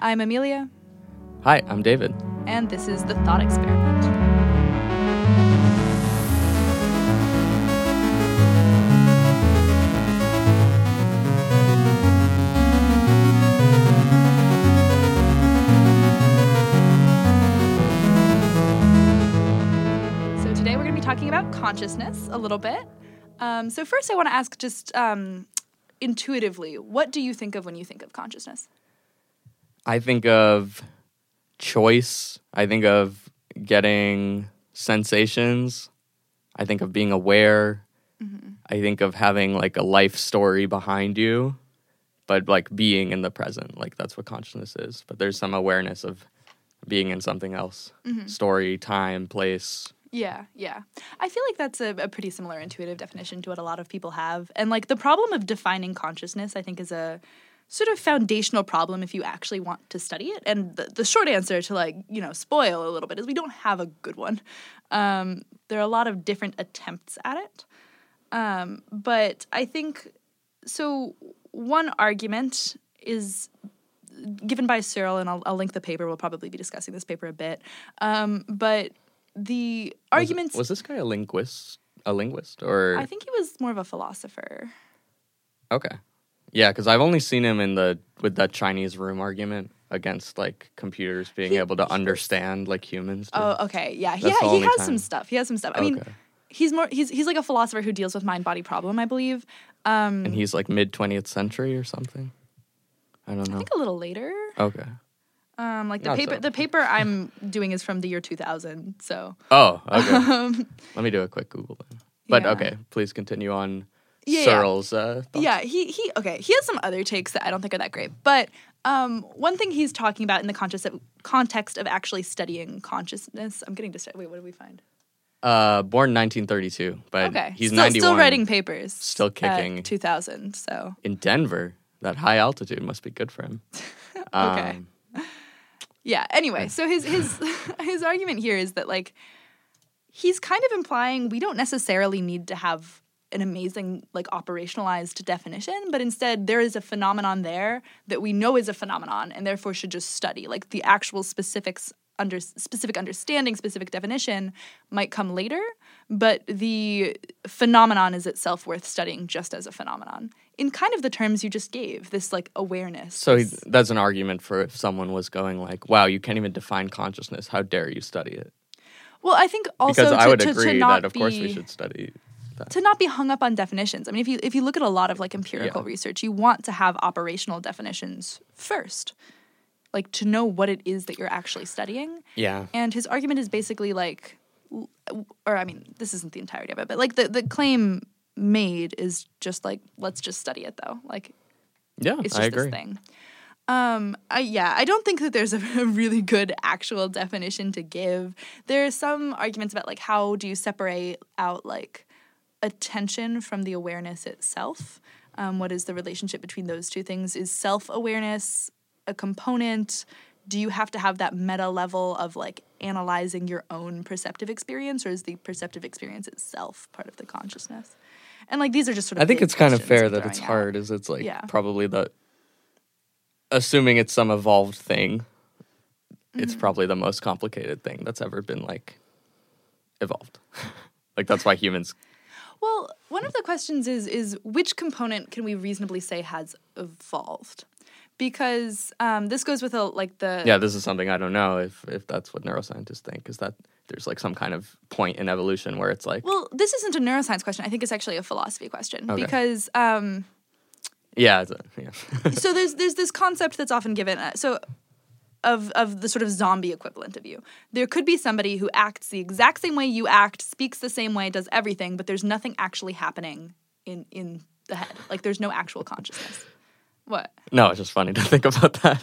I'm Amelia, Hi, I'm David. and this is The Thought Experiment. So, today we're going to be talking about consciousness a little bit. Um, so, first, I want to ask just um, intuitively, what do you think of when you think of consciousness? I think of choice. I think of getting sensations. I think of being aware. Mm-hmm. I think of having like a life story behind you, but like being in the present. Like that's what consciousness is. But there's some awareness of being in something else mm-hmm. story, time, place. Yeah, yeah. I feel like that's a, a pretty similar intuitive definition to what a lot of people have. And like the problem of defining consciousness, I think, is a sort of foundational problem if you actually want to study it. And the, the short answer to like, you know, spoil a little bit is we don't have a good one. Um, there are a lot of different attempts at it. Um, but I think so. One argument is given by Searle, and I'll, I'll link the paper. We'll probably be discussing this paper a bit. Um, but the Was- arguments. Was, this guy a linguist? A linguist or I think he was more of a philosopher. okay? Yeah, because I've only seen him in the with that Chinese room argument against like computers being He- able to understand like humans. do. Oh, okay, yeah. He That's ha- he has time. some stuff. He has some stuff. I mean, he's more he's he's like a philosopher who deals with mind body problem. I believe. Um, and he's like mid twentieth century or something. I don't know. I think a little later. Okay. Um, like the Not paper so. the paper I'm doing is from the year 2000. So Oh, okay. um, Let me do a quick Google then. But Yeah. okay, please continue on Yeah, yeah. Searle's uh, yeah, he he okay. He has some other takes that I don't think are that great. But um, one thing he's talking about in the conscious context of actually studying consciousness. I'm getting distracted. Wait, what did we find? Uh, born 1932, but Okay, he's still, 91. still writing papers. Still kicking. 2000. So in Denver. That high altitude must be good for him. Okay. Um, Yeah. Anyway, so his his his argument here is that like he's kind of implying we don't necessarily need to have an amazing like operationalized definition, but instead there is a phenomenon there that we know is a phenomenon and therefore should just study. Like the actual specifics under specific understanding, specific definition might come later, but the phenomenon is itself worth studying just as a phenomenon. In kind of the terms you just gave, this like awareness. So he, that's an argument for if someone was going like, "Wow, you can't even define consciousness. How dare you study it?" Well, I think also Because to, I would to, agree to that of course we should study that. to not be hung up on definitions. I mean, if you if you look at a lot of like empirical Yeah. research, you want to have operational definitions first, like to know what it is that you're actually studying. Yeah. And his argument is basically like, or I mean, this isn't the entirety of it, but like the the claim made is just like let's just study it though, like Yeah, it's I just agree. this thing. Um, I, yeah, I don't think that there's a, a really good actual definition to give. There are some arguments about like how do you separate out like attention from the awareness itself? Um, what is the relationship between those two things? Is self awareness a component? Do you have to have that meta level of like analyzing your own perceptive experience, or is the perceptive experience itself part of the consciousness? And like these are just sort of I think it's kind of fair that it's out. hard. Is it's like Yeah. probably the assuming it's some evolved thing. It's Mm-hmm. probably the most complicated thing that's ever been like evolved. like that's why humans. Well, one of the questions is is which component can we reasonably say has evolved? Because um, this goes with a, like the Yeah, this is something I don't know if if that's what neuroscientists think. Is that there's like some kind of point in evolution where it's like, Well, this isn't a neuroscience question. I think it's actually a philosophy question Okay. because um, yeah, a, yeah. so there's there's this concept that's often given. Uh, so of of the sort of zombie equivalent of you. There could be somebody who acts the exact same way you act, speaks the same way, does everything, but there's nothing actually happening in in the head. Like there's no actual consciousness. What? no, it's just funny to think about that.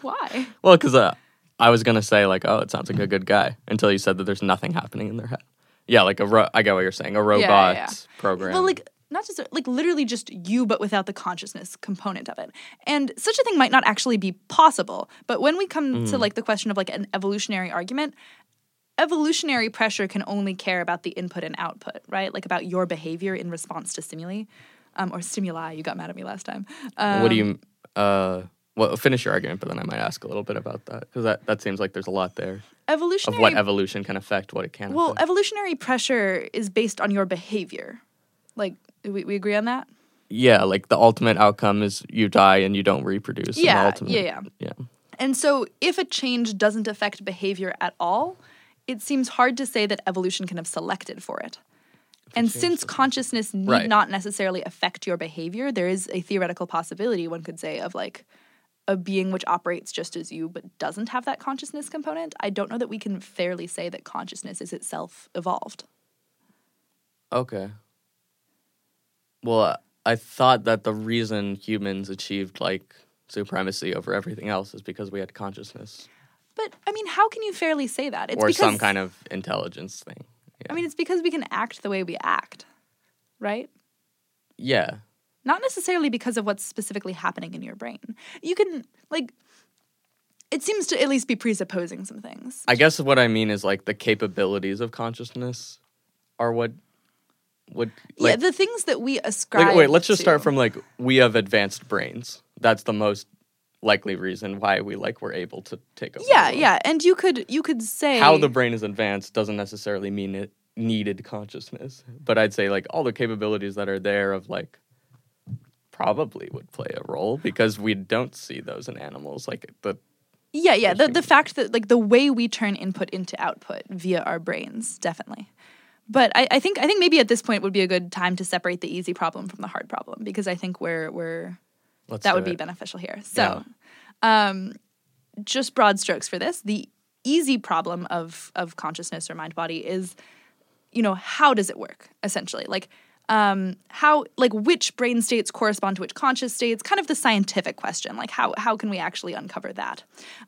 Why? Well, because uh, I was gonna say like, oh, it sounds like a good guy until you said that there's nothing happening in their head. Yeah, like a ro- I get what you're saying. A robot yeah. program. Well, like not just like literally just you, but without the consciousness component of it. And such a thing might not actually be possible. But when we come to like the question of like an evolutionary argument, evolutionary pressure can only care about the input and output, right? Like about your behavior in response to stimuli. Um, or stimuli. You got mad at me last time. Um, what do you? Uh, well, finish your argument, but then I might ask a little bit about that because that, that seems like there's a lot there Evolutionary of what evolution can affect, what it can Well, affect. Well, evolutionary pressure is based on your behavior. Like we, we agree on that? yeah, like the ultimate outcome is you die and you don't reproduce. Yeah, ultimate- yeah, yeah. yeah. And so if a change doesn't affect behavior at all, it seems hard to say that evolution can have selected for it. And since consciousness need Right. not necessarily affect your behavior, there is a theoretical possibility, one could say, of like a being which operates just as you but doesn't have that consciousness component. I don't know that we can fairly say that consciousness is itself evolved. Okay. Well, I thought that the reason humans achieved like supremacy over everything else is because we had consciousness But I mean, how can you fairly say that? It's or because, some kind of intelligence thing. Yeah. I mean, it's because we can act the way we act, right? yeah. not necessarily because of what's specifically happening in your brain. You can like it seems to at least be presupposing some things. I guess what I mean is like the capabilities of consciousness are what would yeah, the things that we ascribe. like wait, let's just to- start from like we have advanced brains. That's the most likely reason why we like were able to take over. Yeah, yeah, and you could you could say How the brain is advanced doesn't necessarily mean it needed consciousness. But I'd say like all the capabilities that are there of like probably would play a role because we don't see those in animals. Like the yeah, yeah. The the fact that like the way we turn input into output via our brains, definitely. But I, I think I think maybe at this point would be a good time to separate the easy problem from the hard problem because I think we're we're let's that would be beneficial here. So, um, just broad strokes for this. The easy problem of of consciousness or mind body is, you know, how does it work? Essentially, like um, how like which brain states correspond to which conscious states? Kind of the scientific question. Like how how can we actually uncover that?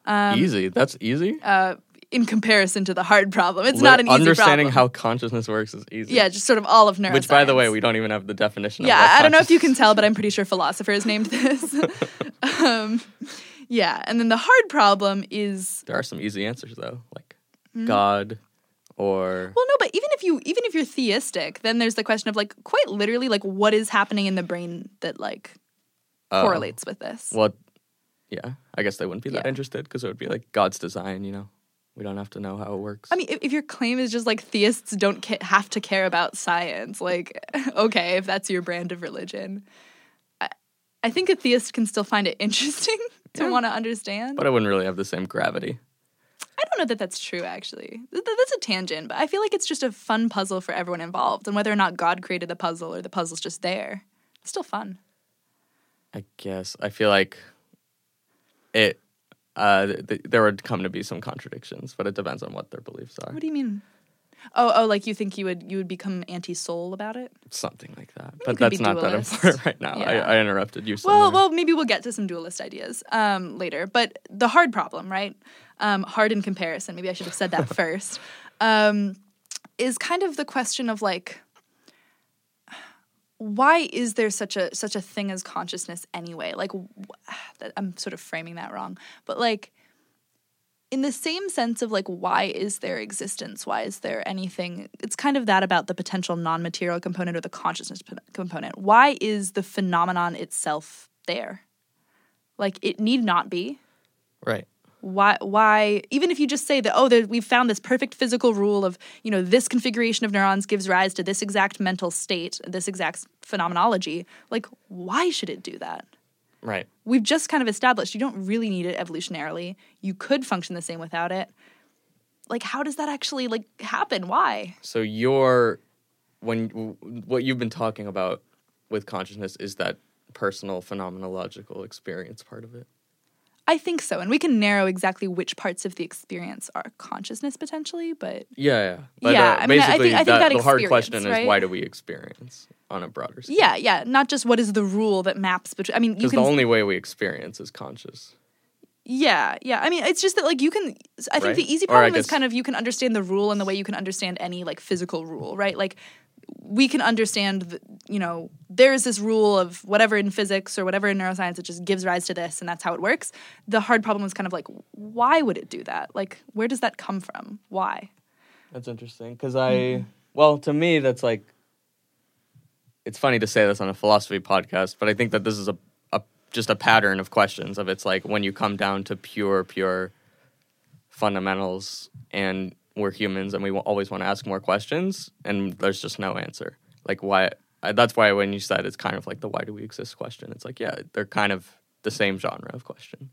Um, easy. That's easy. uh, in comparison to the hard problem, it's not an easy problem. understanding problem. how consciousness works is easy. yeah, just sort of all of neuroscience. Which, by the way, we don't even have the definition. Yeah, I don't know if you can tell, but I'm pretty sure philosophers named this. um, yeah, and then the hard problem is There are some easy answers though, like Hmm? God, or well, no, but even if you even if you're theistic, then there's the question of like quite literally like what is happening in the brain that like uh, correlates with this. Well, yeah, I guess they wouldn't be that Yeah. interested because it would be like God's design. You know, we don't have to know how it works. I mean, if, if your claim is just like theists don't ca- have to care about science, like okay, if that's your brand of religion, I, I think a theist can still find it interesting to Yeah. want to understand. but I wouldn't really have the same gravity. I don't know that that's true, actually. Th- th- That's a tangent, but I feel like it's just a fun puzzle for everyone involved. And whether or not God created the puzzle or the puzzle's just there, it's still fun. I guess I feel like it. Uh, th- th- there would come to be some contradictions, but it depends on what their beliefs are. What do you mean? Oh, oh, like you think you would you would become anti-soul about it? Something like that. you But that's not that important right now. Yeah. I, I interrupted you. Well, well, maybe we'll get to some dualist ideas um, later. But the hard problem, right? Um, hard in comparison. Maybe I should have said that first. Um, is kind of the question of like, why is there such a such a thing as consciousness anyway? Like, I'm sort of framing that wrong, but like. In the same sense of like, why is there existence? Why is there anything? It's kind of that about the potential non material component or the consciousness p- component. Why is the phenomenon itself there? Like, it need not be. right. Why? Why? Even if you just say that, oh, there, we've found this perfect physical rule of, you know, this configuration of neurons gives rise to this exact mental state, this exact phenomenology. Like, why should it do that? Right. We've just kind of established you don't really need it evolutionarily. You could function the same without it. Like, how does that actually like happen? Why? So your when what you've been talking about with consciousness is that personal phenomenological experience part of it. I think so, and we can narrow exactly which parts of the experience are consciousness potentially, but Yeah, yeah. But, Yeah, uh, I mean, I think- I think that, the hard question is right? why do we experience on a broader scale? yeah, yeah, not just what is the rule that maps between. I mean, you Because can. the only way we experience is conscious. yeah, yeah. I mean, it's just that like you can. I think Right? the easy problem is kind of you can understand the rule in the way you can understand any like physical rule, right? Like we can understand, the, you know, there is this rule of whatever in physics or whatever in neuroscience, it just gives rise to this, and that's how it works. The hard problem is kind of like, why would it do that? Like, where does that come from? Why? That's interesting because I, Mm-hmm. well, to me, that's like, it's funny to say this on a philosophy podcast, but I think that this is a, a just a pattern of questions of it's like when you come down to pure pure fundamentals and we're humans and we always want to ask more questions and there's just no answer like why I, that's why when you said it's kind of like the why do we exist question it's like yeah they're kind of the same genre of question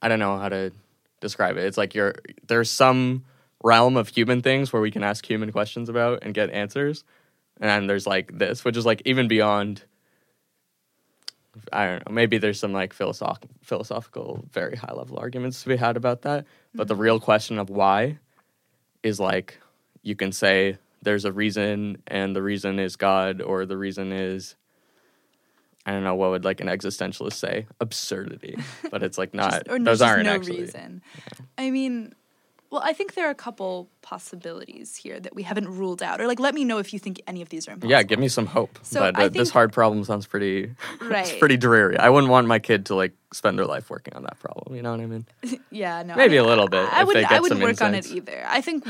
i don't know how to describe it it's like you're there's some realm of human things where we can ask human questions about and get answers and there's like this which is like even beyond I don't know. Maybe there's some like philosoph- philosophical, very high level arguments to be had about that. But the mm-hmm. real question of why is like you can say there's a reason, and the reason is God, or the reason is I don't know what would like an existentialist say absurdity. But it's like not Just- those aren't no actually. reason. I mean, well, I think there are a couple possibilities here that we haven't ruled out. Or like, let me know if you think any of these are impossible. Yeah, give me some hope. So but uh, this hard problem sounds pretty, it's Right. pretty dreary. I wouldn't want my kid to like spend their life working on that problem. You know what I mean? Yeah, no. Maybe I a little bit, I, I wouldn't. I wouldn't work on it either. I think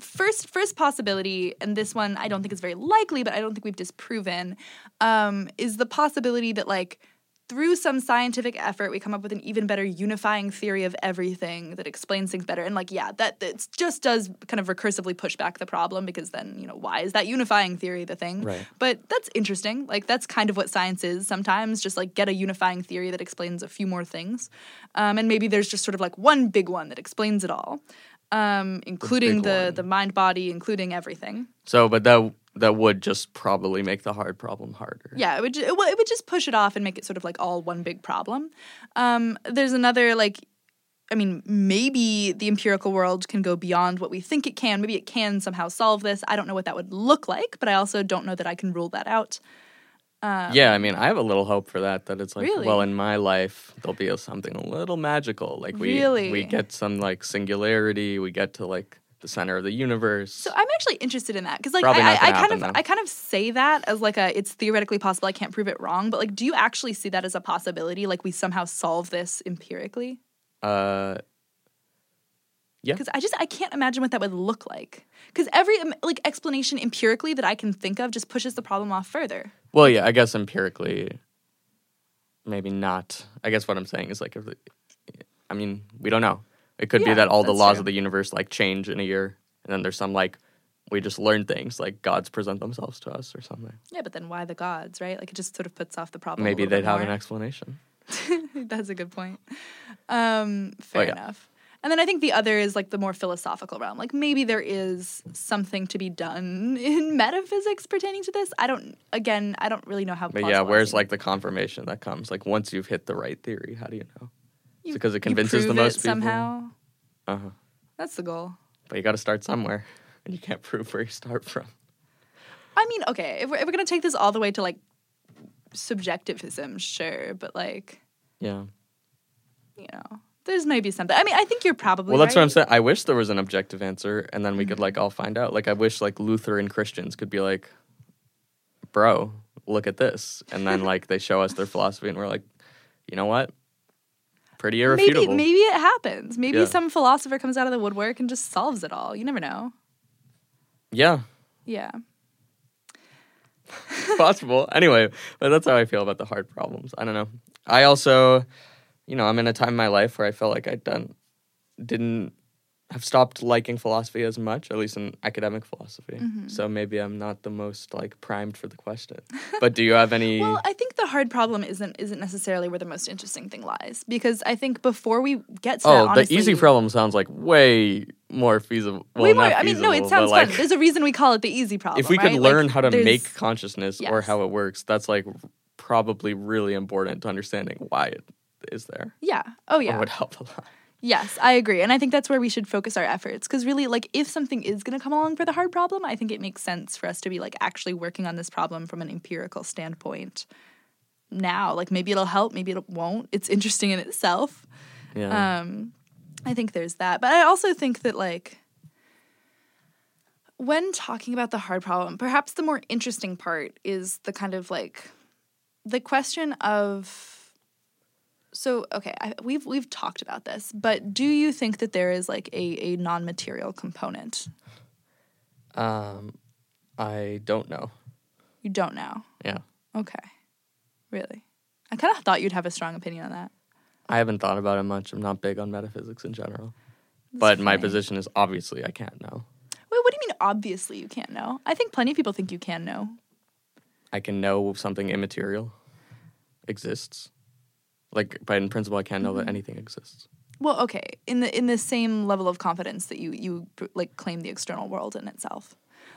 first first possibility, and this one I don't think is very likely, but I don't think we've disproven, um, is the possibility that like through some scientific effort we come up with an even better unifying theory of everything that explains things better. And like, yeah, that that just does kind of recursively push back the problem because then you know why is that unifying theory the thing? Right. But that's interesting. Like that's kind of what science is sometimes. Just like get a unifying theory that explains a few more things, um, and maybe there's just sort of like one big one that explains it all, um, including big the the mind body, including everything. So, but that that would just probably make the hard problem harder. Yeah, it would ju- it would, it would just push it off and make it sort of like all one big problem. Um, there's another like. I mean, maybe the empirical world can go beyond what we think it can. Maybe it can somehow solve this. I don't know what that would look like, but I also don't know that I can rule that out. yeah, I mean, I have a little hope for that. That it's like, Really? well, in my life, there'll be a, something a little magical. Like we Really? we get some like singularity. We get to like the center of the universe. So I'm actually interested in that because like I, I, I kind happen, of though. I kind of say that as like a it's theoretically possible. I can't prove it wrong, but like, do you actually see that as a possibility? Like we somehow solve this empirically? uh, Yeah. Because I just I can't imagine what that would look like. Because every um, like explanation empirically that I can think of just pushes the problem off further. well, yeah, I guess empirically, maybe not. I guess what I'm saying is like, if, I mean, we don't know. It could Yeah, be that all the laws true. of the universe like change in a year, and then there's some like we just learn things like gods present themselves to us or something. Yeah, but then why the gods, right? Like it just sort of puts off the problem. Maybe they'd have an explanation. That's a good point. Um, fair Oh, yeah. enough. And then I think the other is like the more philosophical realm. Like maybe there is something to be done in metaphysics pertaining to this. I don't. Again, I don't really know how. But yeah, where's like the confirmation that comes? Like once you've hit the right theory, how do you know? You- because it convinces the most people. somehow. Uh-huh. That's the goal. But you got to start somewhere, and you can't prove where you start from. I mean, okay, if we're, if we're gonna take this all the way to like subjectivism, sure, but like Yeah. you know, there's maybe something. I mean, I think you're probably. Well, that's what I'm saying. I wish there was an objective answer, and then we could Mm-hmm. like all find out. Like I wish like Lutheran Christians could be like, "Bro, look at this," and then like they show us their philosophy, and we're like, "You know what? Pretty irrefutable." Maybe maybe it happens. Maybe Yeah. some philosopher comes out of the woodwork and just solves it all. You never know. Yeah, Yeah. possible. anyway, but that's how I feel about the hard problems. I don't know. I also, you know, I'm in a time in my life where I felt like I'd done, didn't have stopped liking philosophy as much, at least in academic philosophy. Mm-hmm. So maybe I'm not the most like primed for the question. But do you have any? Well, I think the hard problem isn't isn't necessarily where the most interesting thing lies because I think before we get to oh, that, the easy problem sounds like way more feasible. Well, Way more. not I mean, no, it sounds like, fun. There's a reason we call it the easy problem. if we could learn Like, how to make consciousness or how it works, that's like probably really important to understanding why it is there. yeah, oh Or yeah, would help a lot. Yes, I agree, and I think that's where we should focus our efforts because really, like, if something is going to come along for the hard problem, I think it makes sense for us to be like actually working on this problem from an empirical standpoint. Now, like, maybe it'll help, maybe it won't. It's interesting in itself. Yeah. Um, I think there's that. But I also think that, like, when talking about the hard problem, perhaps the more interesting part is the kind of like the question of. So okay, I, we've we've talked about this, but do you think that there is like a, a non material component? Um, I don't know. You don't know. Yeah. Okay, really. I kind of thought you'd have a strong opinion on that. I haven't thought about it much. I'm not big on metaphysics in general. but my position is obviously I can't know. Wait, what do you mean? Obviously, you can't know. I think plenty of people think you can know. I can know something immaterial exists. Like, but in principle, I can't know Mm-hmm. that anything exists. Well, okay, in the in the same level of confidence that you you like claim the external world in itself.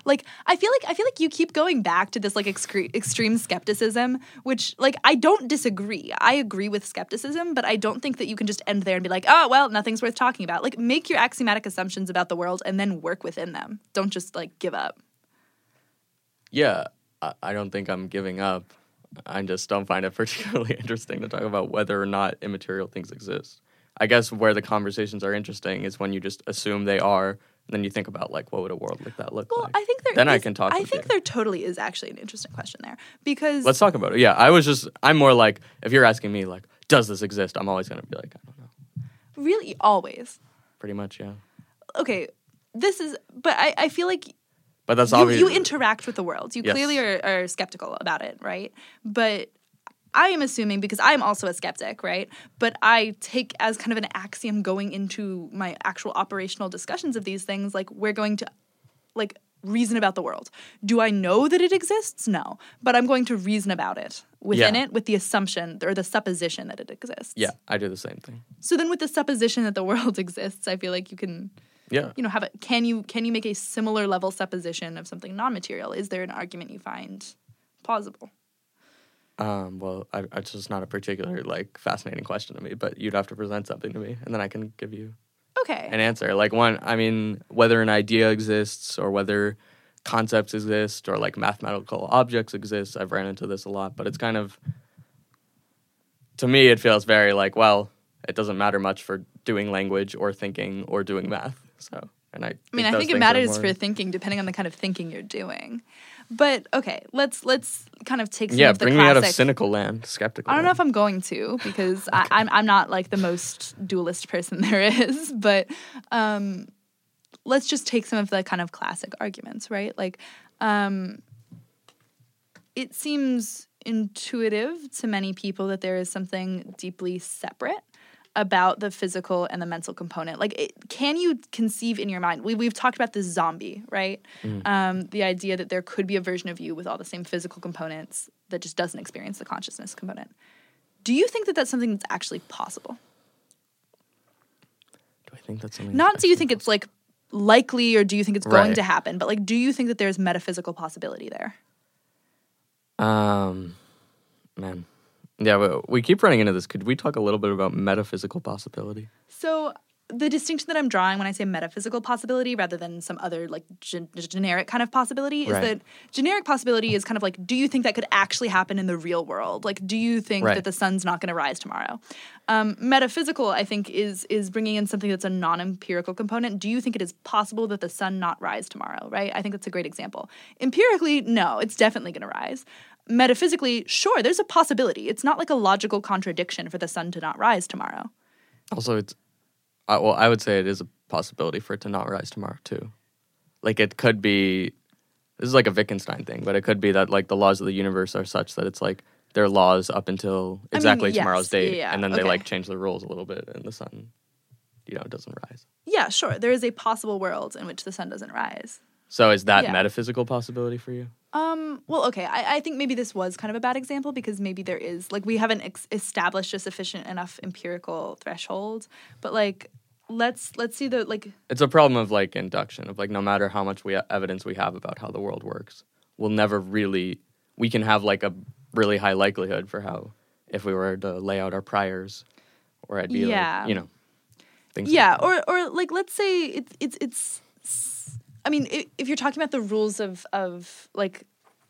Like I feel like I feel like you keep going back to this like excre- extreme skepticism, which like I don't disagree. I agree with skepticism, but I don't think that you can just end there and be like, oh well, nothing's worth talking about. Like make your axiomatic assumptions about the world and then work within them. Don't just like give up. Yeah, I, I don't think I'm giving up. I just don't find it particularly interesting to talk about whether or not immaterial things exist. I guess where the conversations are interesting is when you just assume they are, and then you think about like, what would a world like that look Well, like? I think there Then I can talk I think you. there totally is actually an interesting question there because Let's talk about it. Yeah, I was just, I'm more like, if you're asking me like, does this exist? I'm always gonna be like, I don't know. really always Pretty much, yeah. okay. This is, but I, I feel like But that's you, obvious. you interact with the world. You Yes. clearly are, are skeptical about it, right? But I am assuming because I'm also a skeptic, right? But I take as kind of an axiom going into my actual operational discussions of these things, like we're going to like reason about the world. Do I know that it exists? No, but I'm going to reason about it within Yeah. it with the assumption or the supposition that it exists. yeah, I do the same thing. So then with the supposition that the world exists, I feel like you can Yeah. you know have it can you can you make a similar level supposition of something non-material is there an argument you find plausible Um, well, I, it's just not a particular like fascinating question to me, but you'd have to present something to me, and then I can give you okay an answer. Like one, I mean, whether an idea exists or whether concepts exist or like mathematical objects exist. I've ran into this a lot, but it's kind of to me, it feels very like, well, it doesn't matter much for doing language or thinking or doing math. So, and I, i mean i think it matters for thinking depending on the kind of thinking you're doing but okay let's let's kind of take some yeah, of the bring classic me out of cynical land, skeptical. I don't know if I'm going to because I, I'm I'm not like the most dualist person there is, but um, let's just take some of the kind of classic arguments, right? Like, um, it seems intuitive to many people that there is something deeply separate about the physical and the mental component. Like, it, can you conceive in your mind? We, we've talked about this zombie, right? Um, the idea that there could be a version of you with all the same physical components that just doesn't experience the consciousness component. Do you think that that's something that's actually possible? Do I think that's something? Not do you think it's like likely or do you think it's going Right. to happen, but like, do you think that there's metaphysical possibility there? Um, man, yeah, we, we keep running into this. Could we talk a little bit about metaphysical possibility? So the distinction that I'm drawing when I say metaphysical possibility rather than some other like gen- generic kind of possibility is Right. that generic possibility is kind of like do you think that could actually happen in the real world? Like do you think Right. that the sun's not going to rise tomorrow? Um, metaphysical I think is is bringing in something that's a non-empirical component. Do you think it is possible that the sun not rise tomorrow, right? I think that's a great example. Empirically, no, it's definitely going to rise. Metaphysically, sure, there's a possibility. It's not like a logical contradiction for the sun to not rise tomorrow. Also, it's I well, I would say it is a possibility for it to not rise tomorrow too. Like it could be. This is like a Wittgenstein thing, but it could be that like the laws of the universe are such that it's like their laws up until mean, exactly yes, tomorrow's date, yeah, and then they like change the rules a little bit, and the sun, you know, doesn't rise. Yeah, sure. There is a possible world in which the sun doesn't rise. So is that Yeah. metaphysical possibility for you? Um, well, okay. I, I think maybe this was kind of a bad example because maybe there is, like, we haven't ex- established a sufficient enough empirical threshold. But, like, let's let's see the, like, It's a problem of like induction of like no matter how much we evidence we have about how the world works, we'll never really we can have like a really high likelihood for how if we were to lay out our priors or I'd be Yeah. like, you know, things like yeah, that. or or like let's say it's it's it's. I mean, if you're talking about the rules of of like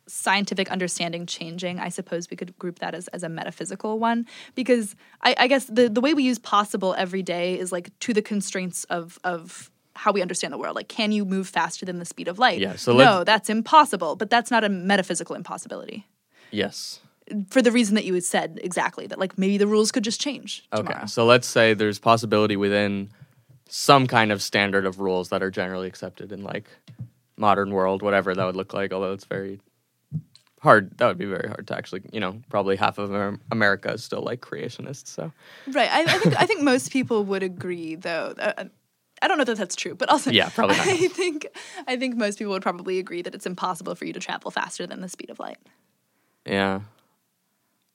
scientific understanding changing, I suppose we could group that as, as a metaphysical one because I, I guess the the way we use possible every day is like to the constraints of of how we understand the world. Like, can you move faster than the speed of light? Yeah, so no, that's impossible. But that's not a metaphysical impossibility yes. for the reason that you had said exactly that like maybe the rules could just change Okay. So let's say there's possibility within some kind of standard of rules that are generally accepted in like modern world, whatever that would look like, although it's very hard. That would be very hard to actually, you know, probably half of America is still like creationists. So Right. I, I think I think most people would agree, though. Uh, I don't know that that's true, but also Yeah, probably not. I think I think most people would probably agree that it's impossible for you to travel faster than the speed of light. yeah,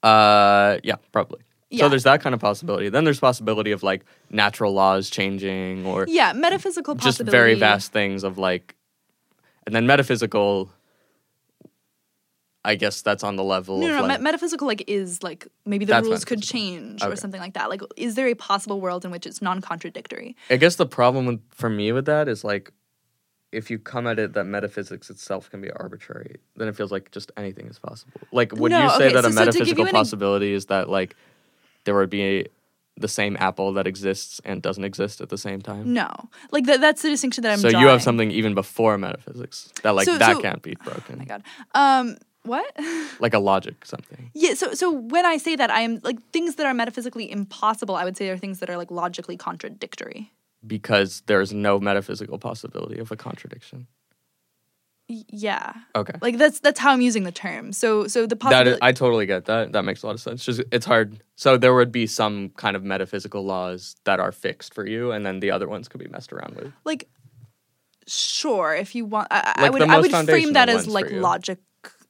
uh, yeah, probably. Yeah. So there's that kind of possibility. Then there's possibility of like natural laws changing or Yeah, metaphysical just very vast things of like, and then metaphysical. I guess that's on the level No, of no, no. like, me- metaphysical like is like maybe the rules could change or something like that. Like, is there a possible world in which it's non-contradictory? I guess the problem with, for me with that is like, if you come at it that metaphysics itself can be arbitrary, then it feels like just anything is possible. Like, would No, you say okay, that so- a so to give you metaphysical an possibility is that like there would be the same apple that exists and doesn't exist at the same time? No, like that. That's the distinction that I'm. so you have something even before metaphysics that like So- that so- can't be broken, Oh my god. Um, what? like a logic something. Yeah, so so when I say that I am like things that are metaphysically impossible, I would say are things that are like logically contradictory. Because there's no metaphysical possibility of a contradiction. Yeah. Okay. Like that's that's how I'm using the term. So so the That possibility is, I totally get that. That makes a lot of sense. Just it's hard. So there would be some kind of metaphysical laws that are fixed for you, and then the other ones could be messed around with. like sure if you want I, I would I would frame that as like logic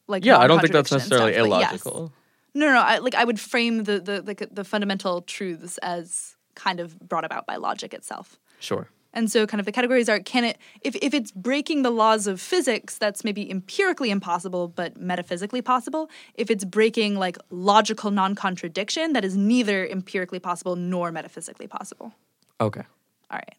like Yeah, I don't think that's necessarily stuff, but yes. illogical. No, no, no. I, like I would frame the the, the the fundamental truths as kind of brought about by logic itself. Sure. And so kind of the categories are can it if if it's breaking the laws of physics that's maybe empirically impossible but metaphysically possible. If it's breaking like logical non-contradiction that is neither empirically possible nor metaphysically possible. Okay. All right.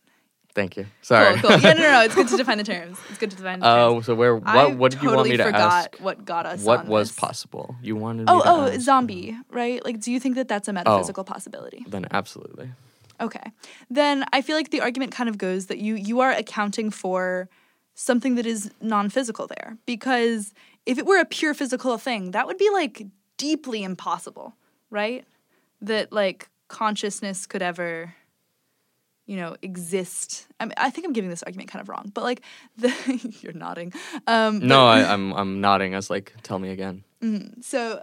Thank you. Sorry. Cool, cool. Yeah, no, no, no. It's good to define the terms. It's good to define the oh, terms. Oh, so where? What? I what did you totally want me to forgot ask? what got us What was this. possible? You wanted me Oh, to oh, ask. zombie, right? Like, do you think that that's a oh. metaphysical possibility? Then absolutely. Okay. Then I feel like the argument kind of goes that you you are accounting for something that is non-physical there because if it were a pure physical thing, that would be like deeply impossible, right? That like consciousness could ever you know exist. I mean, I think I'm giving this argument kind of wrong, but like the you're nodding. Um No, but- I, I'm I'm nodding as like, tell me again. so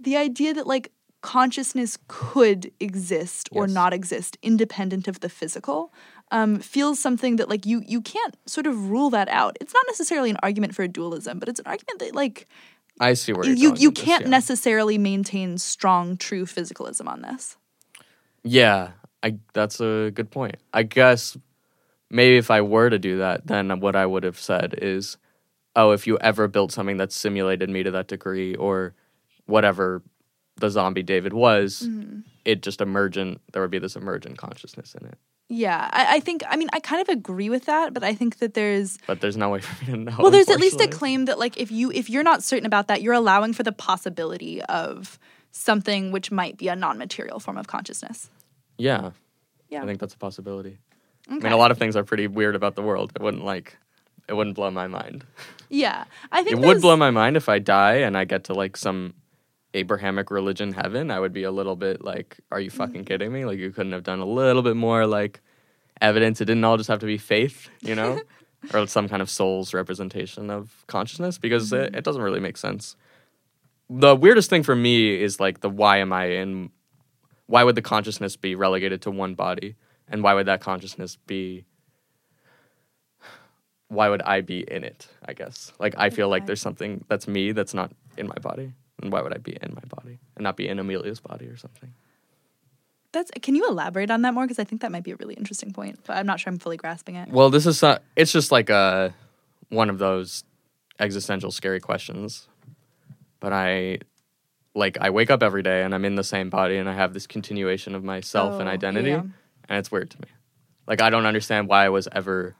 the idea that like consciousness could exist or Yes. not exist independent of the physical um, feels something that like you you can't sort of rule that out. It's not necessarily an argument for dualism, but it's an argument that like I see where you're you you with this, can't yeah. necessarily maintain strong true physicalism on this. Yeah, I that's a good point. I guess maybe if I were to do that, then what I would have said is, oh, if you ever built something that simulated me to that degree, or whatever the zombie David was, Mm-hmm. it just emergent. There would be this emergent consciousness in it, Yeah, I, I think I mean I kind of agree with that, but I think that there's but there's no way for me to know. well there's at least a claim that like if you if you're not certain about that you're allowing for the possibility of something which might be a non-material form of consciousness Yeah, yeah I think that's a possibility. I mean, a lot of things are pretty weird about the world. It wouldn't like, it wouldn't blow my mind. yeah i think It would blow my mind if I die and I get to like some Abrahamic religion heaven. I would be a little bit like, are you mm-hmm. fucking kidding me? Like, you couldn't have done a little bit more like evidence. It didn't all just have to be faith, you know, or some kind of soul's representation of consciousness because it, mm-hmm. it doesn't really make sense. The weirdest thing for me is like the why am I in? Why would the consciousness be relegated to one body? And why would that consciousness be why would I be in it? I guess. Like I feel like there's something that's me that's not in my body. And why would I be in my body and not be in Amelia's body or something? that's can you elaborate on that more because i think that might be a really interesting point but i'm not sure i'm fully grasping it Well, this is not, it's just like a one of those existential scary questions. But I like I wake up every day and I'm in the same body and I have this continuation of myself and Oh, identity yeah. and it's weird to me. Like I don't understand why I was ever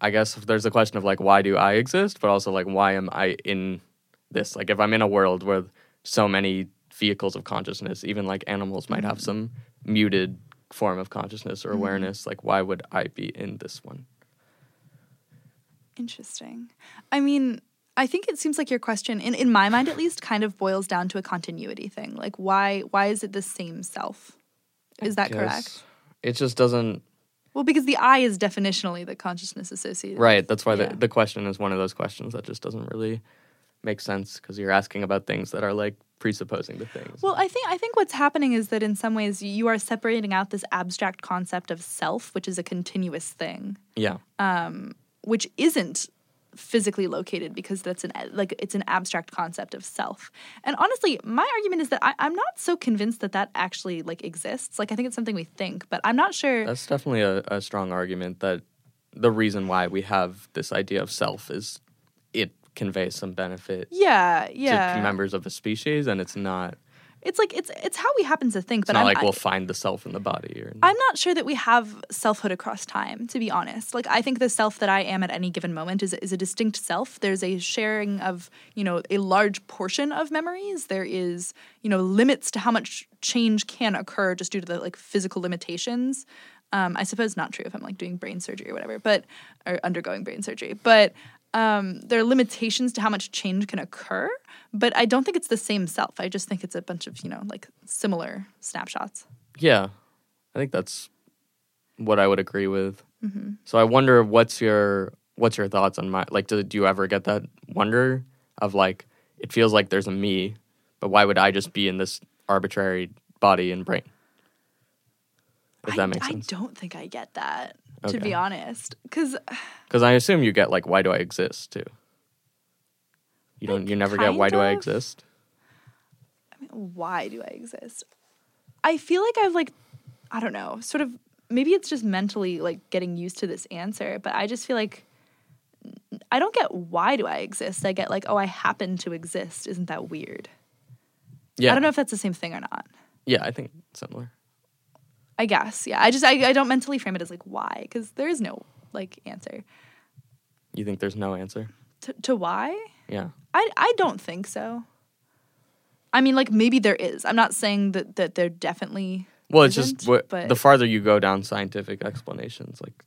I guess there's a question of like why do I exist, but also like why am I in this? Like if I'm in a world where so many vehicles of consciousness, even like animals might have mm-hmm. some muted form of consciousness or mm-hmm. awareness, like why would I be in this one? interesting i mean i think it seems like your question in, in my mind at least kind of boils down to a continuity thing like why why is it the same self is that correct It just doesn't well because the i is definitionally the consciousness associated right. That's why Yeah. the, the question is one of those questions that just doesn't really makes sense because you're asking about things that are like presupposing the things. Well, I think I think what's happening is that in some ways you are separating out this abstract concept of self, which is a continuous thing, yeah. Um, which isn't physically located because that's an like it's an abstract concept of self. And honestly, my argument is that I, I'm not so convinced that that actually like exists. Like I think it's something we think, but I'm not sure. That's definitely a, a strong argument that the reason why we have this idea of self is conveys some benefit yeah, yeah. to members of a species and it's not It's like it's it's how we happen to think, it's but not I'm, like we'll find the self in the body or I'm not sure that we have selfhood across time, to be honest. Like I think the self that I am at any given moment is is a distinct self. There's a sharing of, you know, a large portion of memories. There is, you know, limits to how much change can occur just due to the like physical limitations. Um, I suppose not true if I'm like doing brain surgery or whatever, but or undergoing brain surgery. But um, there are limitations to how much change can occur. But I don't think it's the same self. I just think it's a bunch of, you know, like similar snapshots. Yeah, I think that's what I would agree with. Mm-hmm. So I wonder what's your what's your thoughts on my like do, do you ever get that wonder of like it feels like there's a me, but why would I just be in this arbitrary body and brain? If I, that makes I don't think I get that, to be honest. Because Because I assume you get like why do I exist too. You don't. You never get why do I kind of. exist. why do I exist? I feel like I've like, I don't know, sort of. Maybe it's just mentally like getting used to this answer, but I just feel like I don't get why do I exist. I get like, oh, I happen to exist. Isn't that weird? Yeah. I don't know if that's the same thing or not. Yeah, I think similar. I guess, yeah. I just I, I don't mentally frame it as like why because there is no like answer You think there's no answer? to, to why. Yeah. I I don't think so. I mean, like maybe there is. I'm not saying that that there definitely. Well, it's just what, but the farther you go down scientific explanations, like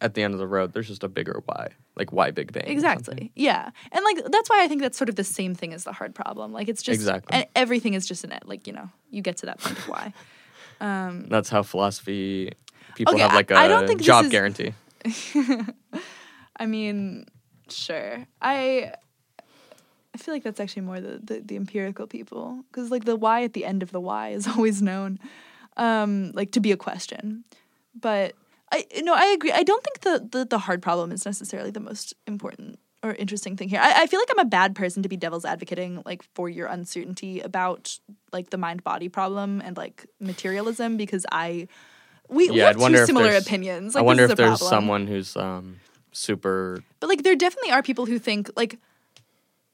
at the end of the road, there's just a bigger why, like why Big Bang. exactly, yeah, and like that's why I think that's sort of the same thing as the hard problem. Like it's just Exactly. and everything is just an it, like you know you get to that point of why. That's how philosophy people Okay, have like a I don't think job is- guarantee. I mean, sure, I. I feel like that's actually more the, the, the empirical people because like the why at the end of the why is always known, um, like to be a question, but I no I agree I don't think the, the the hard problem is necessarily the most important or interesting thing here. I, I feel like I'm a bad person to be devil's advocating like for your uncertainty about like the mind body problem and like materialism because I we, we Yeah, have I'd wonder two similar opinions. I Like, this wonder if there's problem. someone who's um, super. But like there definitely are people who think like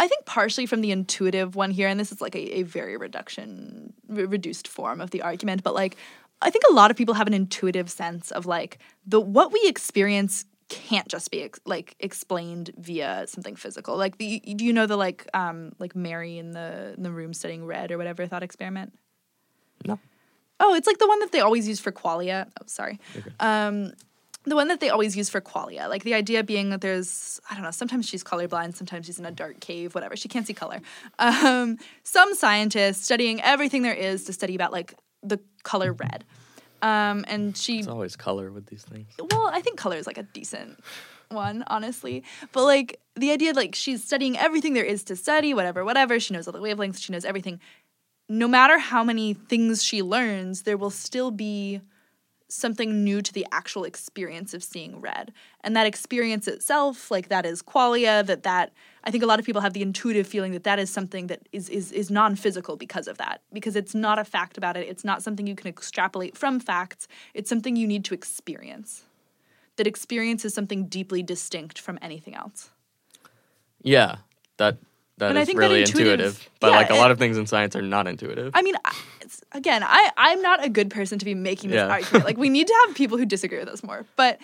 I think partially from the intuitive one here, and this is like a, a very reduction re- reduced form of the argument, but like I think a lot of people have an intuitive sense of like the what we experience can't just be ex- like explained via something physical. Like the do you know the like um like Mary in the in the room studying red or whatever thought experiment? No. Oh, it's like the one that they always use for qualia. Oh, sorry. Um, the one that they always use for qualia. Like the idea being that there's, I don't know, sometimes she's colorblind, sometimes she's in a dark cave, whatever. She can't see color. Um, some scientist studying everything there is to study about like the color red. Um, and she It's always color with these things. well, I think color is like a decent one, honestly. But like the idea, like she's studying everything there is to study, whatever, whatever. She knows all the wavelengths. She knows everything. No matter how many things she learns, there will still be something new to the actual experience of seeing red. And that experience itself like that is qualia that that i think a lot of people have the intuitive feeling that that is something that is is, is non-physical because of that because it's not a fact about it. It's not something you can extrapolate from facts. It's something you need to experience. That experience is something deeply distinct from anything else. Yeah, that that And I is think that really intuitive- intuitive. But yeah, like a lot of things in science are not intuitive. I mean, it's, again, I I'm not a good person to be making this Yeah. argument. Like, we need to have people who disagree with us more. But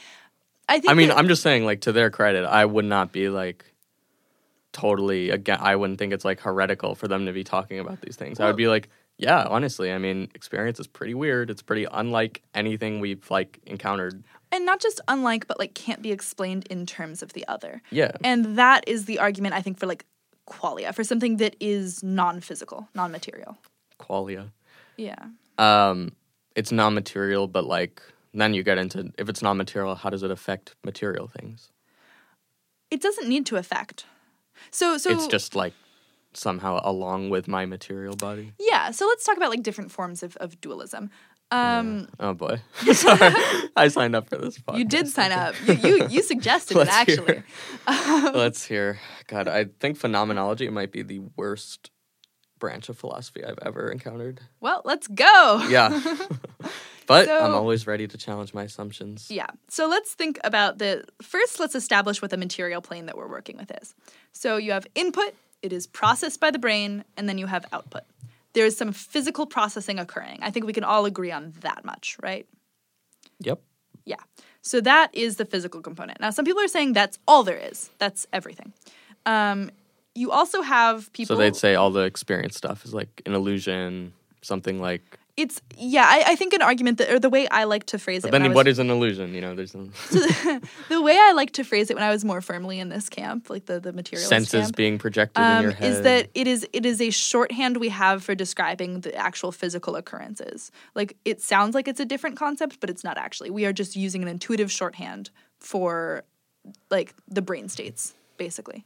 I think I mean, that- I'm just saying, like to their credit, I would not be like totally again. I wouldn't think it's like heretical for them to be talking about these things. I would be like, yeah, honestly, I mean, experience is pretty weird. It's pretty unlike anything we've like encountered. and not just unlike, but like can't be explained in terms of the other. Yeah, And that is the argument I think for like qualia for something that is non-physical, non-material. qualia. Yeah. Um, it's non-material, but like then you get into if it's non-material, how does it affect material things? It doesn't need to affect. So so it's just like somehow along with my material body. Yeah, so let's talk about like different forms of, of dualism. Um, Oh boy, sorry, I signed up for this. Podcast. You did sign up. You you, you suggested it actually. hear Let's hear. God, I think phenomenology might be the worst branch of philosophy I've ever encountered. Well, let's go. Yeah, but I'm always ready to challenge my assumptions. Yeah. So let's think about the first. Let's establish what the material plane that we're working with is. So you have input. It is processed by the brain, and then you have output. There is some physical processing occurring. I think we can all agree on that much, right? Yep. Yeah. So that is the physical component. Now, some people are saying that's all there is. That's everything. Um, you also have people. So they'd say all the experience stuff is like an illusion, something like. It's yeah. I, I think an argument that, or the way I like to phrase But it. then, was- what is an illusion? You know, there's an the way I like to phrase it when I was more firmly in this camp, like the the materialist senses camp, being projected in um, your head. is that it is it is a shorthand we have for describing the actual physical occurrences. Like it sounds like it's a different concept, but it's not actually. We are just using an intuitive shorthand for like the brain states, basically.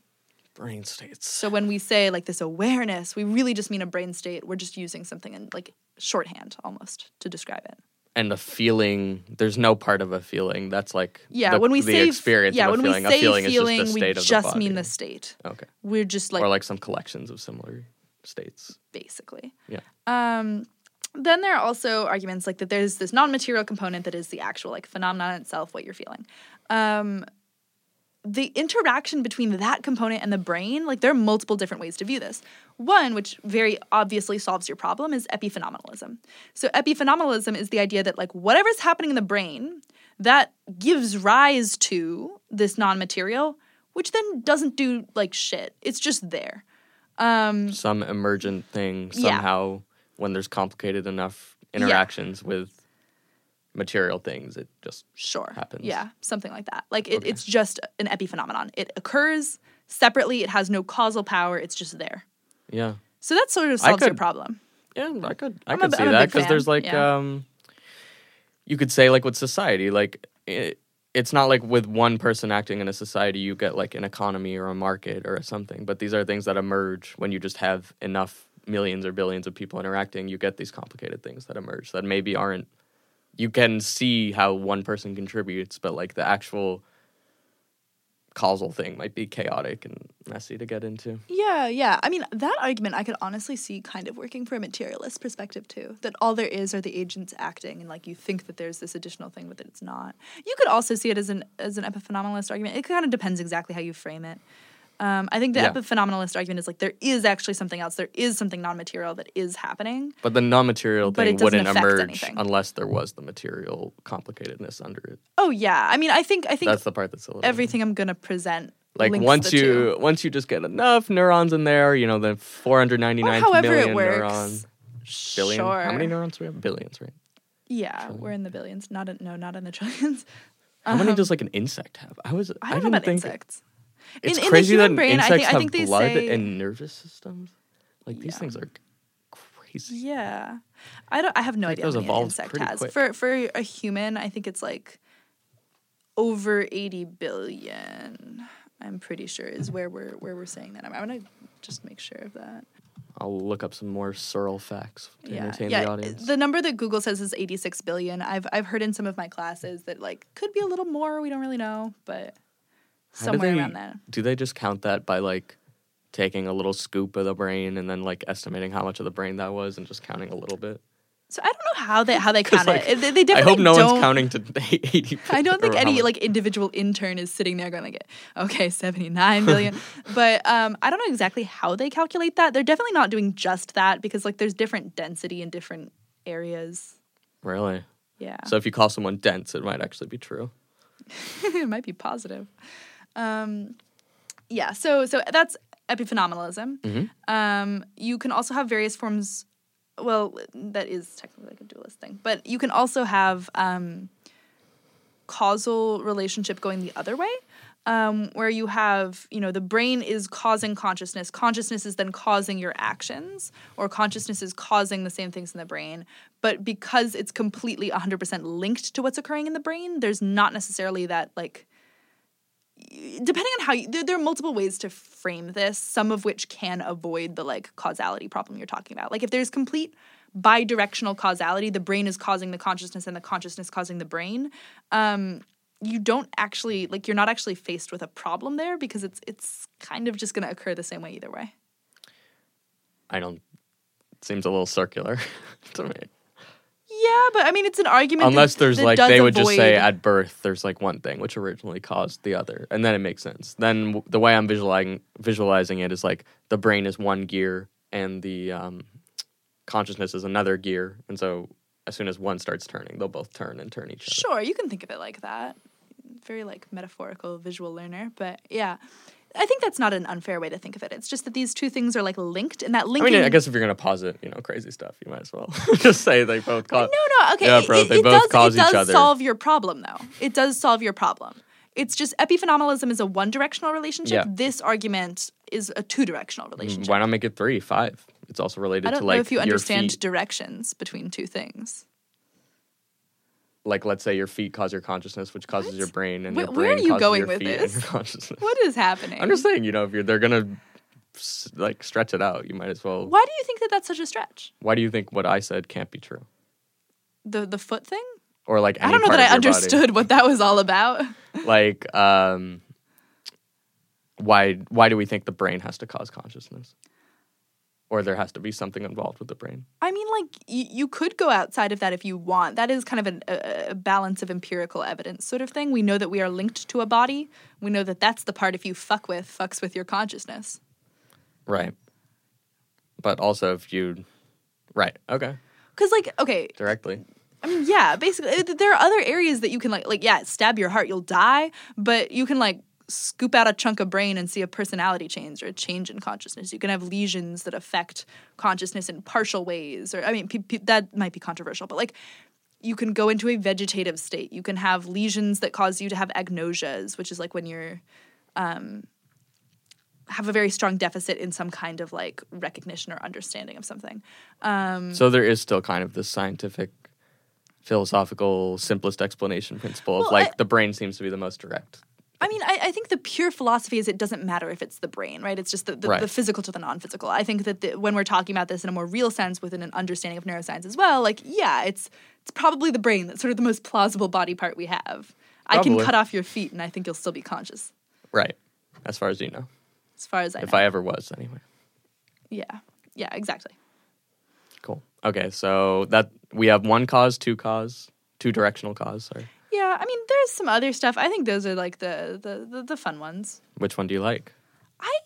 Brain states? So when we say like this awareness, we really just mean a brain state. We're just using something in like shorthand almost to describe it. and a feeling. There's no part of a feeling. That's like Yeah, the, when we the say experience. yeah, of a when feeling. we say a feeling, feeling, is just a we of just the body. mean the state. Okay. We're just like or like some collections of similar states. basically. Yeah. Um, then there are also arguments like that there's this non-material component that is the actual like phenomenon itself, what you're feeling. Um, the interaction between that component and the brain, like there are multiple different ways to view this. One, which very obviously solves your problem, is epiphenomenalism. So epiphenomenalism is the idea that like whatever's happening in the brain that gives rise to this non-material, which then doesn't do like shit. It's just there. Um, Some emergent thing Yeah. somehow when there's complicated enough interactions with material things, it just Sure. happens. Yeah, something like that. Like it, Okay. it's just an epiphenomenon. It occurs separately. It has no causal power. It's just there. yeah. So that sort of solves your problem. Yeah, I could I I'm could b- see I'm that because there's like yeah. um you could say like with society like it, it's not like with one person acting in a society you get like an economy or a market or something but these are things that emerge when you just have enough millions or billions of people interacting you get these complicated things that emerge that maybe aren't you can see how one person contributes but like the actual causal thing might be chaotic and messy to get into Yeah, yeah. I mean, that argument I could honestly see kind of working for a materialist perspective too. That all there is are the agents acting, and like you think that there's this additional thing, but that it's not. You could also see it as an as an epiphenomenalist argument. It kind of depends exactly how you frame it. Um, I think the Yeah. epiphenomenalist argument is like there is actually something else. There is something non-material that is happening. But the non-material But thing it wouldn't emerge anything. unless there was the material complicatedness under it. Oh yeah. I mean, I think I think That's the part that's a little everything I'm gonna present. like once you two. once you just get enough neurons in there, you know, the 499 or however million it works. neurons, billion. Sure. How many neurons do we have? Billions, right? Yeah, we're in the billions. Not in, no, not in the trillions. How many does like an insect have? I was Um, I I, don't know didn't about think insects. It's in the crazy human that brain, I insects think- I have think they blood say- and nervous systems. Like these Yeah. things are crazy. Yeah, I don't. I have no think idea those how many an evolved insect has. quick. For for a human, I think it's like over eighty billion. I'm pretty sure is where we're where we're saying that. I'm, I'm gonna just make sure of that. I'll look up some more Searle facts to Yeah, entertain yeah. the audience. The number that Google says is 86 billion. I've I've heard in some of my classes that like could be a little more. We don't really know, but somewhere they- around that. Do they just count that by like taking a little scoop of the brain and then like estimating how much of the brain that was and just counting a little bit? So I don't know how they how they count like, it. They, they I hope no don't. one's counting to 80. I don't think any like individual intern is sitting there going like, okay, seventy nine billion. but um, I don't know exactly how they calculate that. They're definitely not doing just that because like there's different density in different areas. Really? Yeah, So if you call someone dense, it might actually be true. it might be positive. Um, yeah, so so that's epiphenomenalism. Mhm. Um, you can also have various forms. Well, that is technically like a dualist thing, but you can also have um, causal relationship going the other way. Um, where you have, you know, the brain is causing consciousness. Consciousness is then causing your actions, or consciousness is causing the same things in the brain. But because it's completely 100% linked to what's occurring in the brain, there's not necessarily that, like, depending on how you, there, there are multiple ways to frame this, some of which can avoid the like causality problem you're talking about. Like if there's complete bidirectional causality, the brain is causing the consciousness and the consciousness causing the brain. Um, you don't actually like you're not actually faced with a problem there because it's it's kind of just going to occur the same way either way. I don't. It seems a little circular to me. Yeah, but I mean, it's an argument. Unless that- there's that like does they would just say at birth there's like one thing which originally caused the other, and then it makes sense. Then w- the way I'm visualizing visualizing it is like the brain is one gear and the um, consciousness is another gear, and so as soon as one starts turning, they'll both turn and turn each other. Sure, you can think of it like that. Very like metaphorical visual learner, but yeah. I think that's not an unfair way to think of it. It's just that these two things are like linked, and that linking. I mean, I guess if you're gonna posit, you know, crazy stuff, you might as well just say they both cause. no, no, okay. Yeah, it- bro, it, they it both does, cause it does each other. solve your problem, though. It does solve your problem. It's just epiphenomenalism is a one-directional relationship. Yeah. This argument is a two-directional mm, relationship. Why not make it three, five? It's also related I don't to know like if you understand feet. directions between two things. Like, let's say your feet cause your consciousness, which causes What? your brain, and Wh- your where brain are you causes going your with feet this? What is happening? I'm just saying, you know, if you're they're gonna like stretch it out, you might as well. Why do you think that that's such a stretch? Why do you think what I said can't be true? The the foot thing? Or like any I don't know that I your body? understood what that was all about. Like, um, why why do we think the brain has to cause consciousness? Or there has to be something involved with the brain. I mean, like you, you could go outside of that if you want. That is kind of an, a, a balance of empirical evidence sort of thing. We know that we are linked to a body. We know that that's the part if you fuck with fucks with your consciousness. Right. But also, if you, right, okay, Because like okay, directly. I mean yeah, basically there are other areas that you can like like yeah stab your heart you'll die, but you can like scoop out a chunk of brain and see a personality change or a change in consciousness. You can have lesions that affect consciousness in partial ways, or I mean pe- pe- that might be controversial, but like you can go into a vegetative state. You can have lesions that cause you to have agnosias, which is like when you're um, have a very strong deficit in some kind of like recognition or understanding of something. Um, So there is still kind of this scientific, philosophical, simplest explanation principle of like I- the brain seems to be the most direct. I mean, I, I think the pure philosophy is it doesn't matter if it's the brain, right? It's just the, the, Right. the physical to the non physical. I think that the, when we're talking about this in a more real sense within an understanding of neuroscience as well, like, yeah, it's it's probably the brain that's sort of the most plausible body part we have. I can cut off your feet and I think you'll still be conscious, Right. As far as you know. as far as I If know. I ever was, anyway. yeah, yeah, exactly. Cool. Okay, so that we have one cause, two cause, two directional cause. Sorry. Yeah, I mean, there's some other stuff. I think those are like the the, the, the fun ones. Which one do you like? I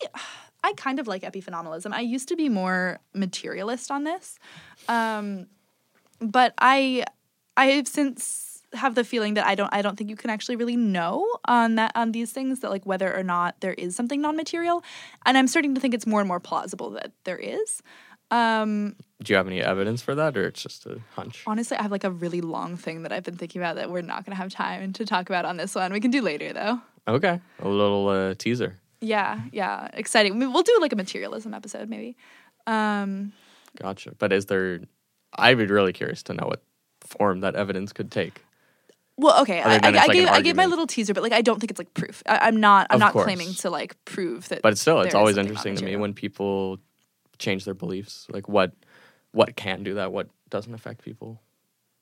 I kind of like epiphenomenalism. I used to be more materialist on this, um, but I I have since have the feeling that I don't I don't think you can actually really know on that on these things that like whether or not there is something non-material, and I'm starting to think it's more and more plausible that there is. Um, Do you have any evidence for that, or it's just a hunch? honestly, I have like a really long thing that I've been thinking about that we're not going to have time to talk about on this one. We can do later though. Okay, a little uh, teaser. Yeah, yeah, exciting. We- We'll do like a materialism episode maybe. Um, Gotcha. But is there? I'd be really curious to know what form that evidence could take. Well, okay, I, I, it's I gave I gave my little teaser, but like I don't think it's like proof. I, I'm not I'm Of not course. claiming to like prove that. But still, it's always interesting to me when people change their beliefs. Like what, what can do that? What doesn't affect people?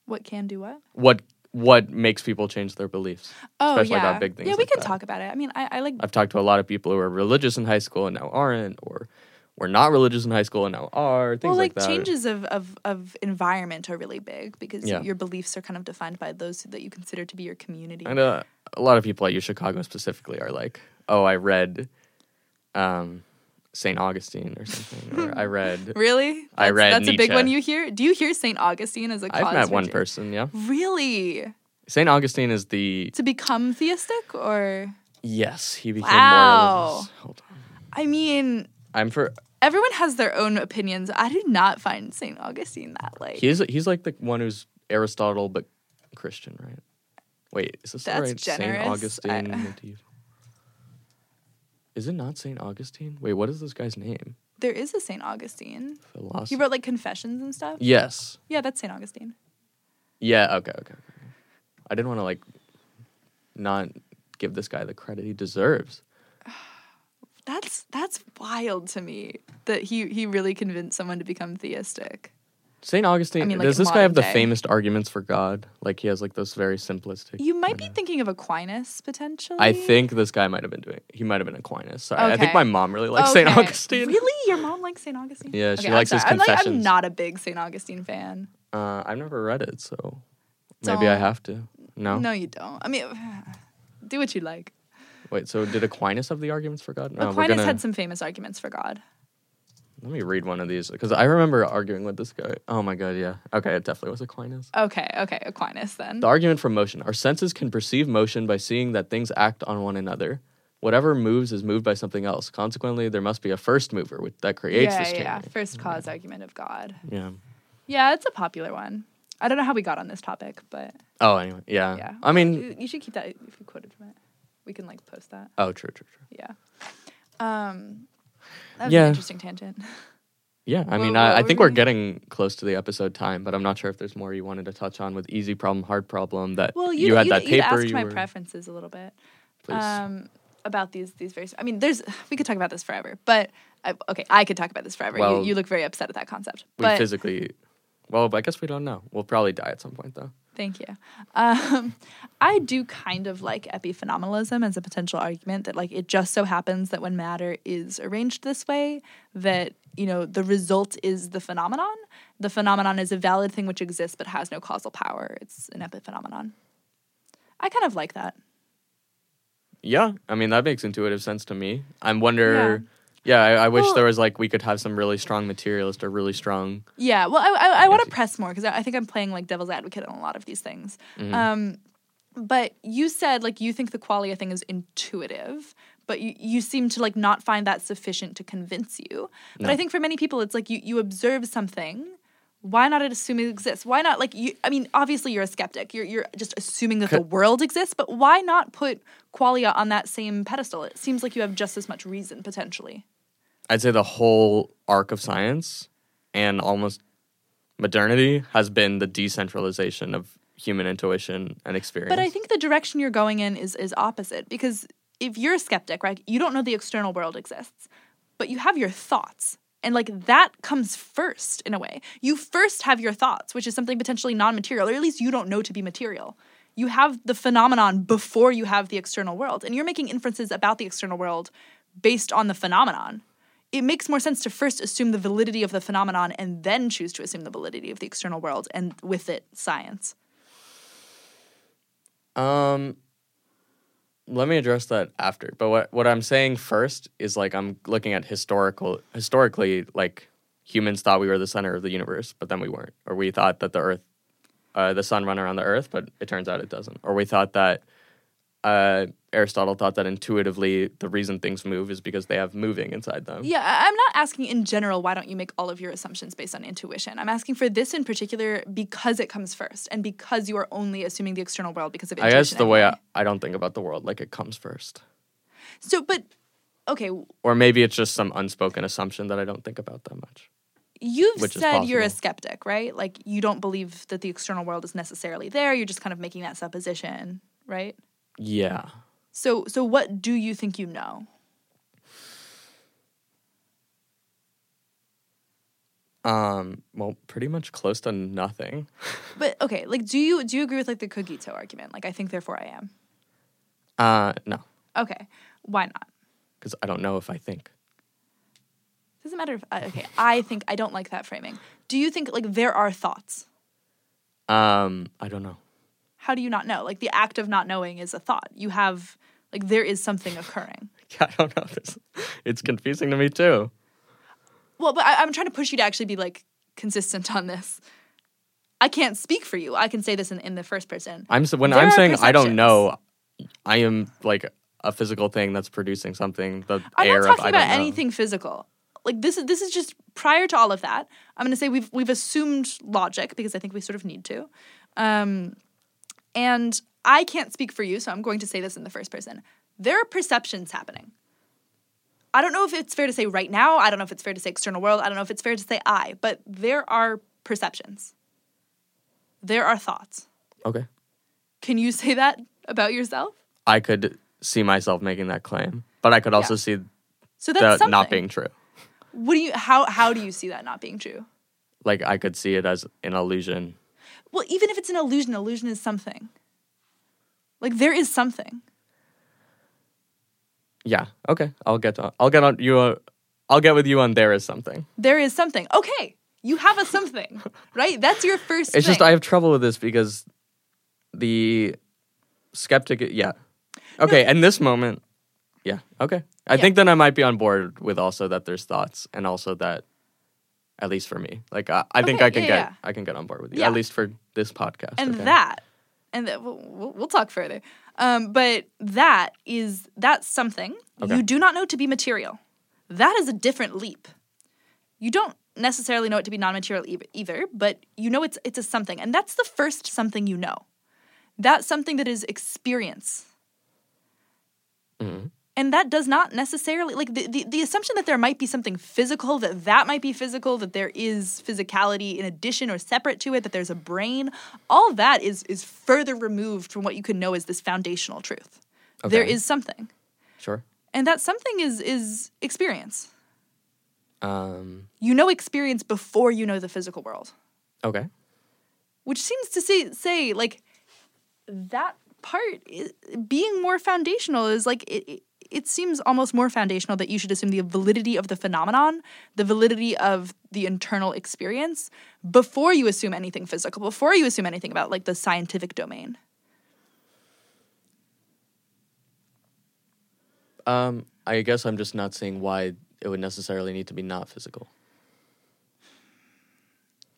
what can do what. What what makes people change their beliefs? Oh Especially yeah, about big things yeah. We like can that. talk about it. I mean, I, I like I've talked to a lot of people who were religious in high school and now aren't, or were not religious in high school and now are. Things well, like, like, that. changes of, of of environment are really big because Yeah. your beliefs are kind of defined by those that you consider to be your community. And uh, a lot of people at U Chicago specifically are like, "Oh, I read um, Saint Augustine or something," or "I read." Really? I read That's a big one you hear. Do you hear Saint Augustine as a cause? I've met one person. Yeah, Really? Saint Augustine is the To become theistic, or yes. He became Wow. more religious. Hold on, I mean, I'm for. everyone has their own opinions. I do not find Saint Augustine that like. He's he's like the one who's Aristotle but Christian, right? Wait, is this the That's right Saint. Augustine? I- Is it not Saint Augustine? Wait, what is this guy's name? There is a Saint Augustine. Philosopher. He wrote like confessions and stuff. Yes. Yeah, that's Saint Augustine. Yeah. Okay. Okay. okay. I didn't want to like not give this guy the credit he deserves. That's that's wild to me that he he really convinced someone to become theistic. St. Augustine, I mean, like, does this guy have the day. famous arguments for God? Like he has like those very simplistic. You might be thinking of Aquinas potentially. I think this guy might have been doing. He might have been Aquinas. Sorry, I think my mom really likes St. Augustine. Really, your mom likes St. Augustine? Yeah, she I'm likes his sorry. I'm, like, I'm not a big St. Augustine fan. Uh, I've never read it, so maybe I have to. No? No, you don't. I mean, do what you like. Wait. So did Aquinas have the arguments for God? No, Aquinas gonna- had some famous arguments for God. Let me read one of these because I remember arguing with this guy. Oh my god, yeah. Okay, it definitely was Aquinas. Okay, okay, Aquinas then. The argument for motion. Our senses can perceive motion by seeing that things act on one another. Whatever moves is moved by something else. Consequently, there must be a first mover with, that creates yeah, this chain. yeah. First cause argument of God. Yeah. Yeah, it's a popular one. I don't know how we got on this topic, but Oh, anyway. Yeah. yeah. I mean, you, you should keep that if you quoted from it. We can like post that. oh, true, true, true. Yeah. Um, that was Yeah. an interesting tangent. Yeah, I mean, what I, I think we we're getting close to the episode time, but I'm not sure if there's more you wanted to touch on with easy problem, hard problem. That Well, you, you had you, that you paper. asked you my preferences a little bit. please. um, about these these very. I mean, there's we could talk about this forever, but I, okay, I could talk about this forever. Well, you, you look very upset at that concept, we but physically. Well, I guess we don't know. We'll probably die at some point, though. Thank you. Um, I do kind of like epiphenomenalism as a potential argument that like it just so happens that when matter is arranged this way, that you know the result is the phenomenon. The phenomenon is a valid thing which exists but has no causal power. It's an epiphenomenon. I kind of like that. Yeah, I mean that makes intuitive sense to me. I wonder. Yeah, I, I wish Well- there was like we could have some really strong materialist or really strong. Yeah, well, I I, I want to press more because I I think I'm playing like devil's advocate on a lot of these things. Mm-hmm. Um, but you said like you think the qualia thing is intuitive, but you, you seem to like not find that sufficient to convince you. But I think for many people, it's like you you observe something. Why not assume it exists? Why not like you? I mean, obviously you're a skeptic. You're you're just assuming that the world exists. But why not put qualia on that same pedestal? It seems like you have just as much reason potentially. I'd say the whole arc of science and almost modernity has been the decentralization of human intuition and experience. But I think the direction you're going in is is opposite because if you're a skeptic, right, you don't know the external world exists, but you have your thoughts. And like that comes first in a way. You first have your thoughts, which is something potentially non-material, or at least you don't know to be material. You have the phenomenon before you have the external world, and you're making inferences about the external world based on the phenomenon. It makes more sense to first assume the validity of the phenomenon and then choose to assume the validity of the external world and with it science. Um, let me address that after. But what what I'm saying first is like I'm looking at historical historically like humans thought we were the center of the universe, but then we weren't, or we thought that the Earth, uh, the sun run around the Earth, but it turns out it doesn't, or we thought that. Uh, Aristotle thought that intuitively the reason things move is because they have moving inside them. Yeah, I'm not asking in general why don't you make all of your assumptions based on intuition. I'm asking for this in particular because it comes first and because you are only assuming the external world because of intuition. I guess the way. I, I don't think about the world like it comes first. So, but okay, Or maybe it's just some unspoken assumption that I don't think about that much. you've said you're a skeptic, right? Like you don't believe that the external world is necessarily there. You're just kind of making that supposition, right? Yeah. So, so what do you think you know? Um, well, pretty much close to nothing. But okay, like do you do you agree with like the cogito argument? Like I think therefore I am. Uh, no, Okay, why not? because I don't know if I think. Doesn't matter if uh, okay. I think I don't like that framing. Do you think like there are thoughts? Um, I don't know. How do you not know? Like the act of not knowing is a thought. You have like there is something occurring. Yeah, I don't know. This, it's confusing to me too. Well, but I, I'm trying to push you to actually be like consistent on this. I can't speak for you. I can say this in, in the first person. I'm so, when There I'm saying I don't know, I am like a physical thing that's producing something. The I'm air not talking I don't about know. anything physical. Like this is this is just prior to all of that. I'm going to say we've we've assumed logic because I think we sort of need to. Um, and I can't speak for you, so I'm going to say this in the first person. There are perceptions happening. I don't know if it's fair to say right now. I don't know if it's fair to say external world. I don't know if it's fair to say I, but there are perceptions. There are thoughts. Okay, Can you say that about yourself? I could see myself making that claim, but I could also Yeah. see So that's that not being true. What do you how how do you see that not being true? Like I could see it as an illusion. Well, even if it's an illusion, illusion is something. Like there is something. Yeah. Okay. I'll get on. I'll get on you. Uh, I'll get with you on there is something. There is something. Okay. You have a something, right? That's your first It's just. I have trouble with this because the skeptic. Yeah. Okay. In this moment, yeah. Okay. I Yeah. think then I might be on board with also that there's thoughts and also that, at least for me, like I, I think I can yeah, get yeah. I can get on board with you Yeah. at least for this podcast. and okay? that and that we'll, we'll we'll talk further um, but that is that's something Okay. you do not know to be material that is a different leap you don't necessarily know it to be non-material e- either but you know it's it's a something and that's the first something you know that's something that is experience Mhm. And that does not necessarily like the, the, the assumption that there might be something physical that that might be physical that there is physicality in addition or separate to it that there's a brain all that is is further removed from what you can know as this foundational truth there Okay. is something Sure. and that something is is experience Um. you know experience before you know the physical world Okay. which seems to say say like that part is, being more foundational is like it, it it seems almost more foundational that you should assume the validity of the phenomenon the validity of the internal experience before you assume anything physical before you assume anything about like the scientific domain Um. I guess I'm just not seeing why it would necessarily need to be not physical.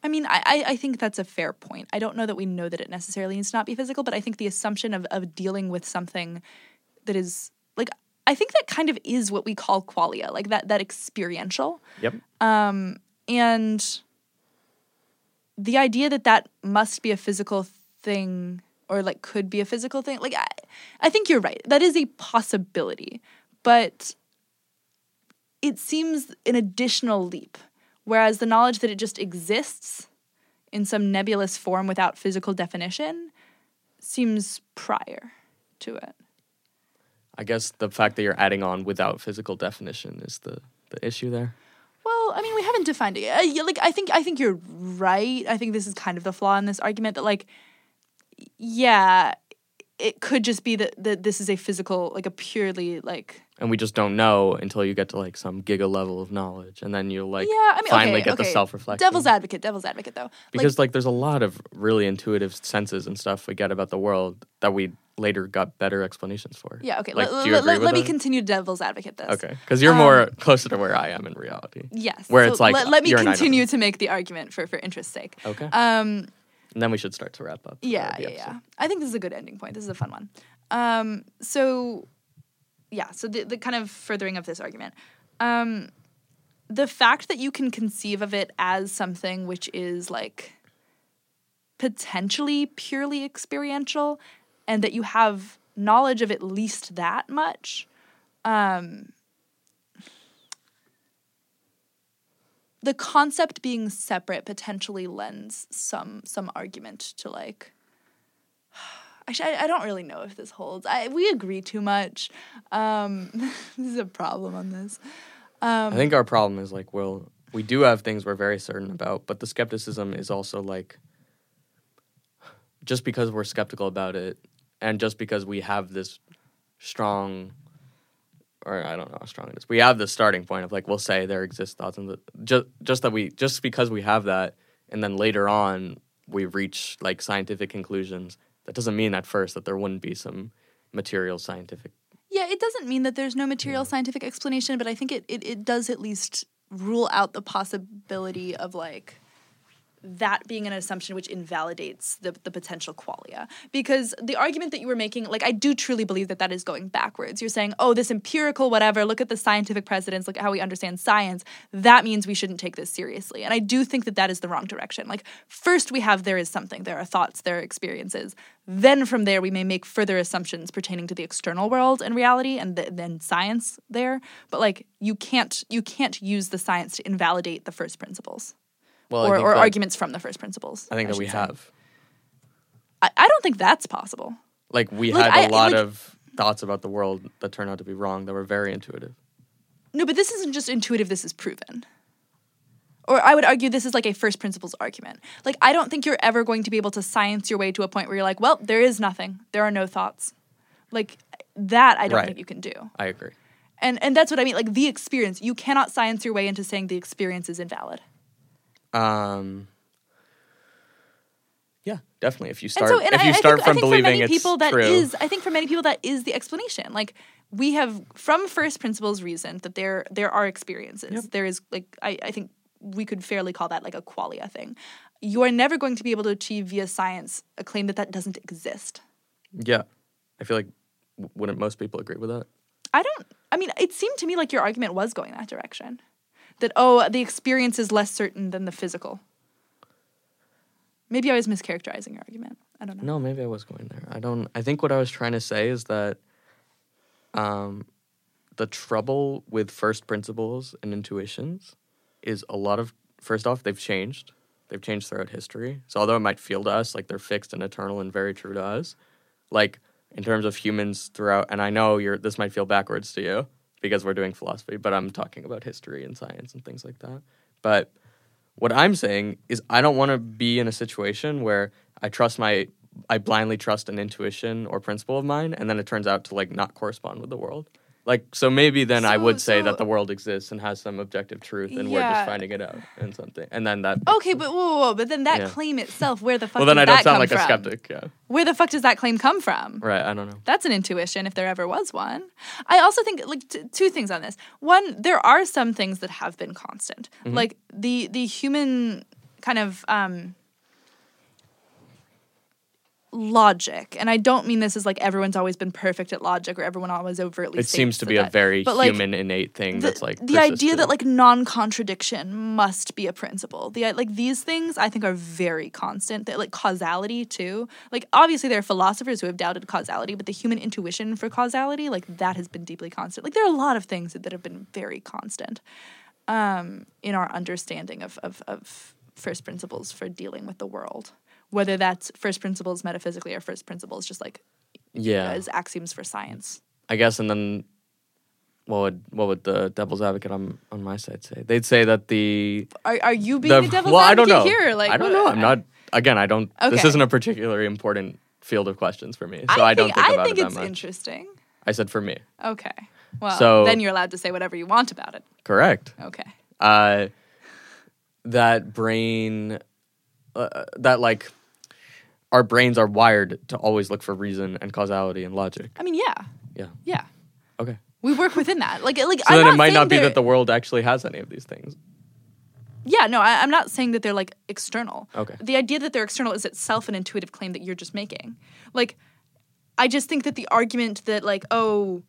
I mean, I, I, I think that's a fair point. I don't know that we know that it necessarily needs to not be physical, but I think the assumption of, of dealing with something that is like I think that kind of is what we call qualia, like that that experiential. Yep. Um, and the idea that that must be a physical thing or like could be a physical thing, like I, I think you're right. That is a possibility, but it seems an additional leap. Whereas the knowledge that it just exists in some nebulous form without physical definition seems prior to it. I guess the fact that you're adding on without physical definition is the the issue there. Well, I mean, we haven't defined it. Uh, like, I think, I think you're right. I think this is kind of the flaw in this argument that, like, yeah, it could just be that that this is a physical, like, a purely like. and we just don't know until you get to like some giga level of knowledge and then you'll like Yeah, I mean, finally okay, get the self-reflection Devil's advocate, devil's advocate, though. because like, there's a lot of really intuitive senses and stuff we get about the world that we later got better explanations for yeah, okay. like, let, do you agree with let me that? continue devil's advocate this. okay because you're Um, more closer to where i am in reality Yes. Where so it's like, let, me continue to make the argument for for interest's sake. okay Um, and then we should start to wrap up yeah, yeah, yeah. I think this is a good ending point. This is a fun one. Um, so, yeah. So the the kind of furthering of this argument, um, the fact that you can conceive of it as something which is like potentially purely experiential, and that you have knowledge of at least that much. Um, the concept being separate potentially lends some some argument to like Actually, I, I don't really know if this holds. I we agree too much. Um, this is a problem on this. Um, i think our problem is like well we do have things we're very certain about but the skepticism is also like just because we're skeptical about it and just because we have this strong or I don't know how strong it is. We have the starting point of like we'll say there exist thoughts and just just that we just because we have that and then later on we reach like scientific conclusions that doesn't mean at first that there wouldn't be some material scientific Yeah, it doesn't mean that there's no material hmm. scientific explanation, but I think it, it, it does at least rule out the possibility of like that being an assumption which invalidates the, the potential qualia. Because the argument that you were making, like, I do truly believe that that is going backwards. You're saying, oh, this empirical whatever, look at the scientific precedents, look at how we understand science. That means we shouldn't take this seriously. And I do think that that is the wrong direction. Like, first we have there is something, there are thoughts, there are experiences. Then from there, we may make further assumptions pertaining to the external world and reality and th- then science there. But like, you can't, you can't use the science to invalidate the first principles well or, or that- arguments from the first principles. I think that we say. have I, I don't think that's possible. like we Like, had a I- lot like- of thoughts about the world that turn out to be wrong that were very intuitive. No, but this isn't just intuitive, this is proven. Or I would argue this is like a first principles argument. Like, I don't think you're ever going to be able to science your way to a point where you're like, well, there is nothing. There are no thoughts. Like, that I don't Right. think you can do. I agree. And and that's what I mean. Like the experience. You cannot science your way into saying the experience is invalid. Um, yeah, definitely. If you start, so, and if I, you I start think, I from think for believing many it's people that true, is- I think for many people that is the explanation. Like we have from first principles reasoned that there there are experiences. There is like I, I think we could fairly call that like a qualia thing. You are never going to be able to achieve via science a claim that that doesn't exist. yeah, I feel like wouldn't most people agree with that? I don't. I mean, it seemed to me like your argument was going that direction. That oh, the experience is less certain than the physical. Maybe I was mischaracterizing your argument. I don't know. No, maybe I was going there. I don't. I think what I was trying to say is that, um, the trouble with first principles and intuitions is a lot of. First off, they've changed. They've changed throughout history. So although it might feel to us like they're fixed and eternal and very true to us, like in terms of humans throughout, and I know you're. This might feel backwards to you because we're doing philosophy, but I'm talking about history and science and things like that. But what I'm saying is I don't want to be in a situation where I trust my I blindly trust an intuition or principle of mine and then it turns out to like not correspond with the world. Like so maybe then I would say so- that the world exists and has some objective truth and we're just finding it out and something. And then that Okay, but whoa, whoa, whoa, but then that Yeah. claim itself, where the fuck Well then does I don't sound like from? a skeptic, yeah. Where the fuck does that claim come from? Right, I don't know. That's an intuition if there ever was one. I also think like t- two things on this. One, there are some things that have been constant. Mm-hmm. Like the the human kind of um logic. And I don't mean this as like everyone's always been perfect at logic or everyone always overtly It seems to be that. a very But, like, human innate thing the, that's like the idea that like non-contradiction must be a principle. The like these things i think are very constant. That like causality too. Like obviously there are philosophers who have doubted causality but the human intuition for causality like that has been deeply constant. Like there are a lot of things that, that have been very constant um in our understanding of of, of first principles for dealing with the world whether that's first principles metaphysically or first principles just like yeah. as axioms for science I guess, and then what would what would the devil's advocate on on my side say? They'd say that the are, are you being the the, devil's well, I advocate don't know. here? Like, I don't know. I'm not. Again, I don't. This isn't a particularly important field of questions for me, so I, don't think, think I about think it that it's much. interesting. I said for me, Okay. Well, So- then you're allowed to say whatever you want about it. correct. Okay. Uh, that brain, uh, that like, our brains are wired to always look for reason and causality and logic. I mean, yeah, Yeah. yeah. Okay. We work within that. Like, like. So I'm then it might not be that the world actually has any of these things. Yeah, no, I, I'm not saying that they're like external. Okay. The idea that they're external is itself an intuitive claim that you're just making. Like, I just think that the argument that like, oh,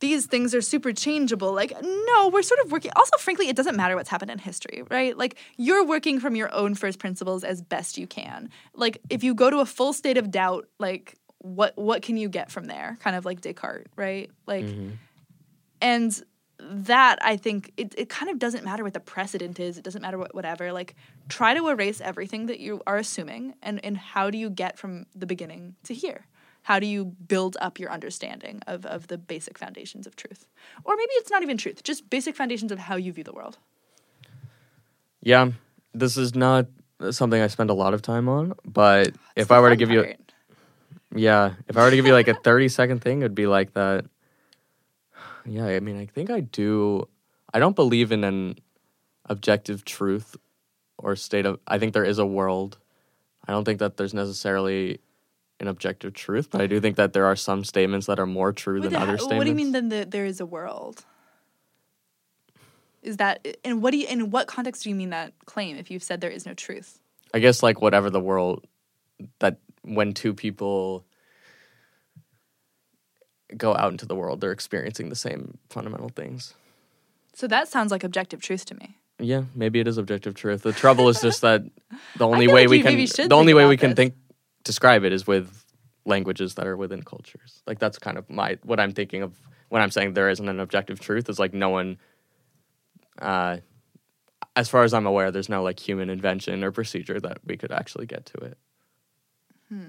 these things are super changeable. Like, no, we're sort of working. Also, frankly, it doesn't matter what's happened in history, right? Like, you're working from your own first principles as best you can. Like, if you go to a full state of doubt, like, what what can you get from there? Kind of like Descartes, right? Like, mm-hmm. and that I think it, it kind of doesn't matter what the precedent is. It doesn't matter what whatever. Like try to erase everything that you are assuming and, and how do you get from the beginning to here? How do you build up your understanding of, of the basic foundations of truth? Or maybe it's not even truth, just basic foundations of how you view the world. Yeah, this is not something I spend a lot of time on, but if It's I were to give you, yeah, if I were to give you like a thirty second thing, it'd be like that. Yeah, I mean, I think I do. I don't believe in an objective truth or state of. I think there is a world. I don't think that there's necessarily an objective truth, but I do think that there are some statements that are more true What than the other he- statements. What do you mean then that there is a world? Is that and what do you in what context do you mean that claim if you've said there is no truth? I guess like whatever the world that when two people go out into the world, they're experiencing the same fundamental things. So that sounds like objective truth to me. Yeah, maybe it is objective truth. The trouble is just that the only way like we can the only way we can think describe it is with languages that are within cultures. Like that's kind of my what I'm thinking of when I'm saying there isn't an objective truth is like no one uh as far as I'm aware, there's no like human invention or procedure that we could actually get to it.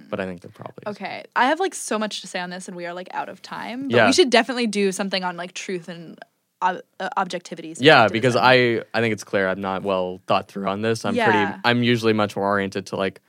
but I think there probably is. Okay, I have like so much to say on this, and we are like out of time. But Yeah. we should definitely do something on like truth and ob- uh, objectivity. Yeah, because. I I think it's clear I'm not well thought through on this. I'm Yeah. pretty. I'm usually much more oriented to like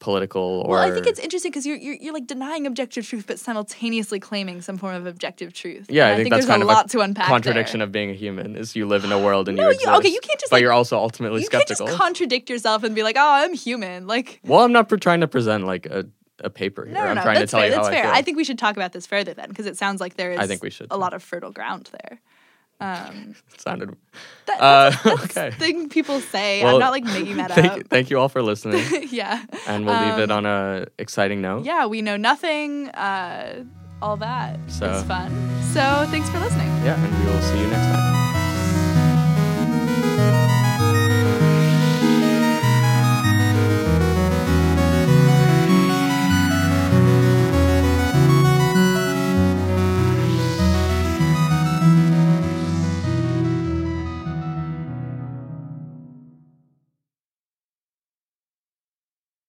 political or. Well, I think it's interesting because you're, you're you're like denying objective truth, but simultaneously claiming some form of objective truth. Yeah, And I think, that's there's kind a of lot a to unpack. contradiction there. of being a human. Is you live in a world and No, you you- okay, you can't just, But like- you're also ultimately You skeptical. can't just contradict yourself and be like, "Oh, I'm human." Like, well, I'm not pre- trying to present like a, a paper here. no, no, I'm no. trying to tell fair. you how That's I fair. I think we should talk about this further then, because it sounds like there is. I think we should, a lot of fertile ground there. Um, sounded. That, uh, that's, uh, okay. Thing people say. Well, I'm not like making that thank, up. Thank you all for listening. yeah. And we'll um, leave it um, on a exciting note. Yeah, we know nothing. Uh, all that so, was fun. So thanks for listening. Yeah, and we will see you next time.